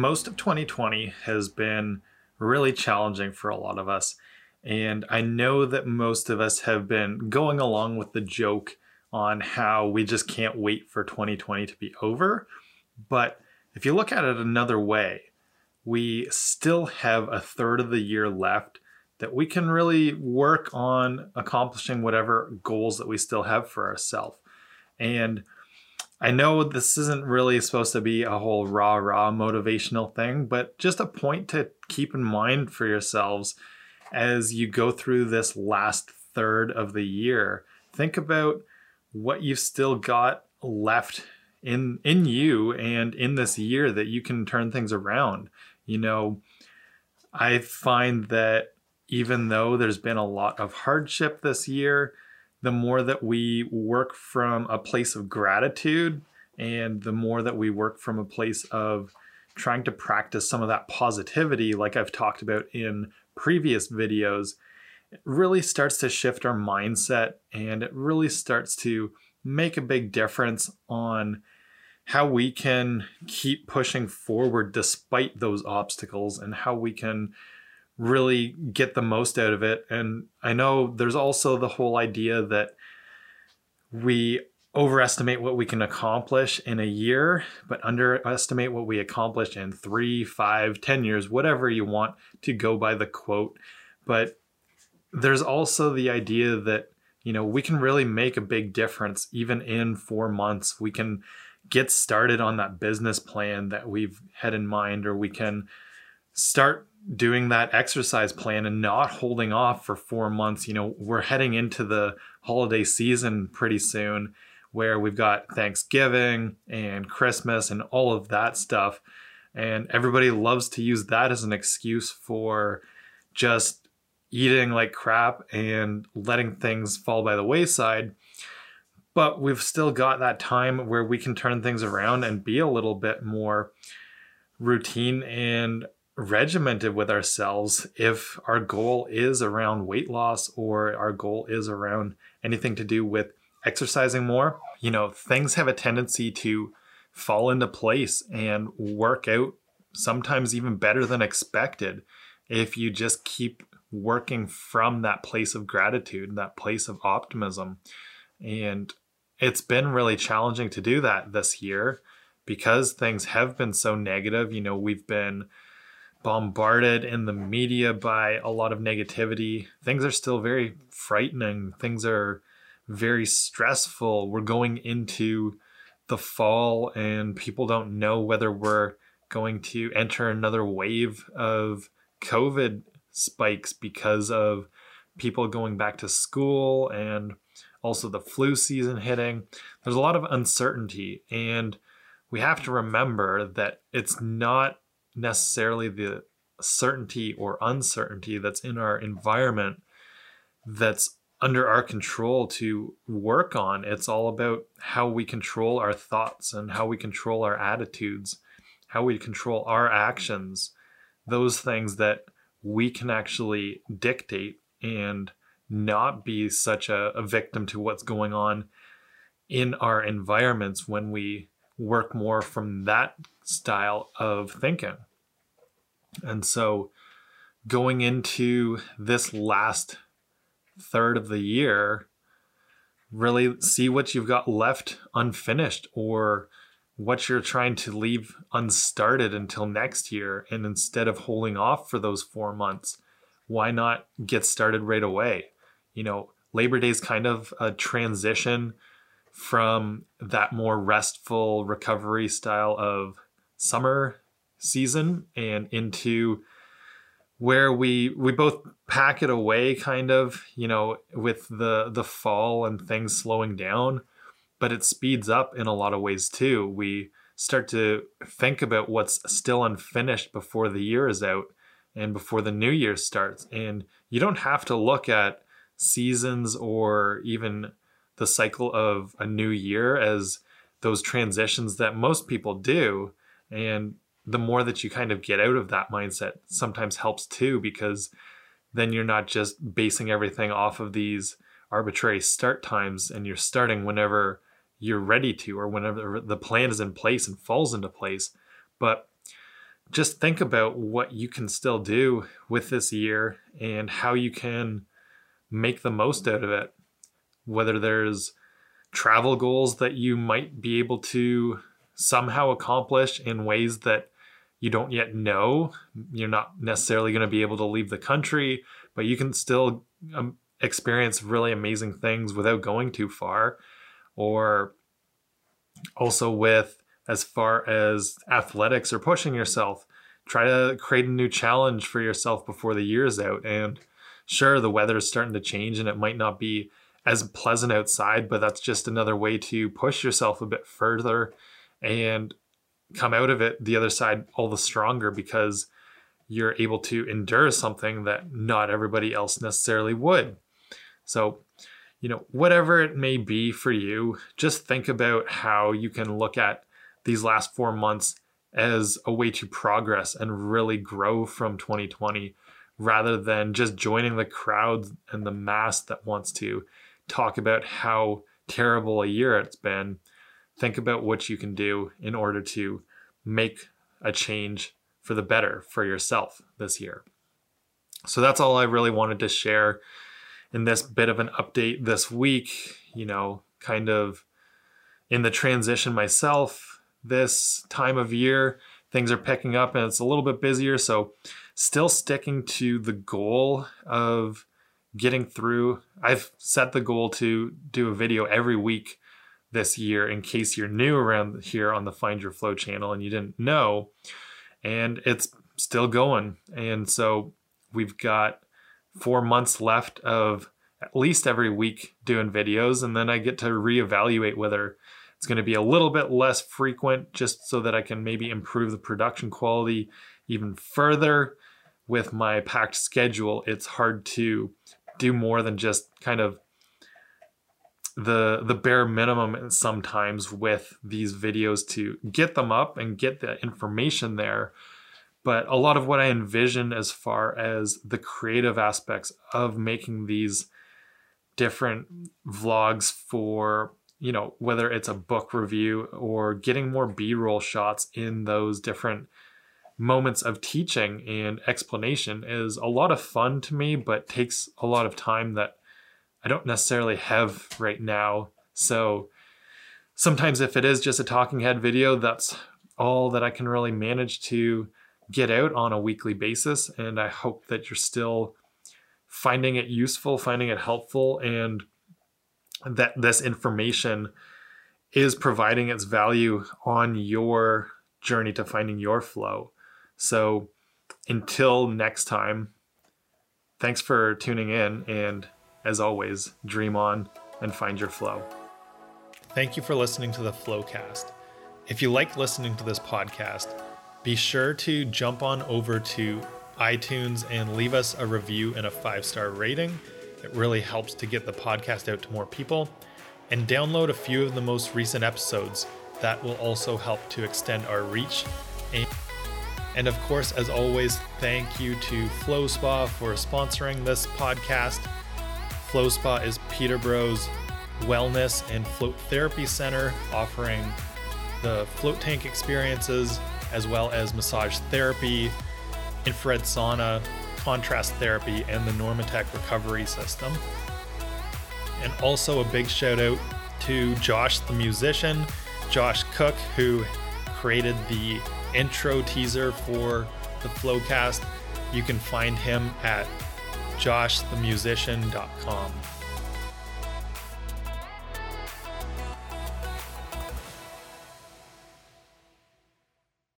most of 2020 has been really challenging for a lot of us. And I know that most of us have been going along with the joke on how we just can't wait for 2020 to be over. But if you look at it another way, we still have a third of the year left that we can really work on accomplishing whatever goals that we still have for ourselves. And I know this isn't really supposed to be a whole rah rah motivational thing, but just a point to keep in mind for yourselves as you go through this last third of the year. Think about what you've still got left in in you and in this year that you can turn things around. You know, I find that even though there's been a lot of hardship this year, the more that we work from a place of gratitude and the more that we work from a place of trying to practice some of that positivity, like I've talked about in previous videos, it really starts to shift our mindset and it really starts to make a big difference on how we can keep pushing forward despite those obstacles and how we can really get the most out of it. And I know there's also the whole idea that we overestimate what we can accomplish in a year, but underestimate what we accomplish in three, five, ten years, whatever you want to go by the quote. But there's also the idea that, you know, we can really make a big difference even in four months. We can get started on that business plan that we've had in mind, or we can start doing that exercise plan and not holding off for four months. You know, we're heading into the holiday season pretty soon where we've got Thanksgiving and Christmas and all of that stuff. And everybody loves to use that as an excuse for just eating like crap and letting things fall by the wayside. But we've still got that time where we can turn things around and be a little bit more routine and regimented with ourselves if our goal is around weight loss or our goal is around anything to do with exercising more. You know, things have a tendency to fall into place and work out sometimes even better than expected if you just keep working from that place of gratitude, that place of optimism. And it's been really challenging to do that this year because things have been so negative. You know, we've been bombarded in the media by a lot of negativity. Things are still very frightening. Things are very stressful. We're going into the fall and people don't know whether we're going to enter another wave of COVID spikes because of people going back to school and also the flu season hitting. There's a lot of uncertainty and we have to remember that it's not necessarily the certainty or uncertainty that's in our environment that's under our control to work on. It's all about how we control our thoughts and how we control our attitudes, how we control our actions, those things that we can actually dictate and not be such a, a victim to what's going on in our environments when we work more from that style of thinking. And so going into this last third of the year, really see what you've got left unfinished or what you're trying to leave unstarted until next year. And instead of holding off for those four months, why not get started right away? You know, Labor Day is kind of a transition from that more restful recovery style of summer season and into where we we both pack it away kind of you know with the the fall and things slowing down but it speeds up in a lot of ways too. We start to think about what's still unfinished before the year is out and before the new year starts. And you don't have to look at seasons or even the cycle of a new year as those transitions that most people do and the more that you kind of get out of that mindset sometimes helps too because then you're not just basing everything off of these arbitrary start times and you're starting whenever you're ready to or whenever the plan is in place and falls into place but just think about what you can still do with this year and how you can make the most out of it. Whether there's travel goals that you might be able to somehow accomplish in ways that you don't yet know. You're not necessarily going to be able to leave the country, but you can still um, experience really amazing things without going too far. Or also with as far as athletics or pushing yourself, try to create a new challenge for yourself before the year is out. And sure, the weather is starting to change and it might not be as pleasant outside, but that's just another way to push yourself a bit further and come out of it the other side all the stronger because you're able to endure something that not everybody else necessarily would. So, you know, whatever it may be for you, just think about how you can look at these last four months as a way to progress and really grow from 2020 rather than just joining the crowd and the mass that wants to talk about how terrible a year it's been. Think about what you can do in order to make a change for the better for yourself this year. So that's all I really wanted to share in this bit of an update this week. You know, kind of in the transition myself this time of year, things are picking up and it's a little bit busier. So, still sticking to the goal of getting through. I've set the goal to do a video every week this year in case you're new around here on the Find Your Flow channel and you didn't know. And it's still going. And so we've got four months left of at least every week doing videos. And then I get to reevaluate whether it's going to be a little bit less frequent just so that I can maybe improve the production quality even further. With my packed schedule, it's hard to do more than just kind of the the bare minimum sometimes with these videos to get them up and get the information there. But a lot of what i envision as far as the creative aspects of making these different vlogs for you know whether it's a book review or getting more b-roll shots in those different moments of teaching and explanation is a lot of fun to me but takes a lot of time that I don't necessarily have right now. So sometimes if it is just a talking head video, that's all that I can really manage to get out on a weekly basis. And I hope that you're still finding it useful, finding it helpful, and that this information is providing its value on your journey to finding your flow. So until next time, thanks for tuning in and as always, dream on and find your flow. Thank you for listening to the Flowcast. If you like listening to this podcast, be sure to jump on over to iTunes and leave us a review and a five star rating. It really helps to get the podcast out to more people. And download a few of the most recent episodes. That will also help to extend our reach. And of course, as always, thank you to FlowSpa for sponsoring this podcast. FlowSpa is Peterborough's wellness and float therapy center, offering the float tank experiences as well as massage therapy, infrared sauna, contrast therapy, and the Normatec recovery system. And also a big shout out to Josh the musician, Josh Cook, who created the intro teaser for the Flowcast. You can find him at joshthemusician.com.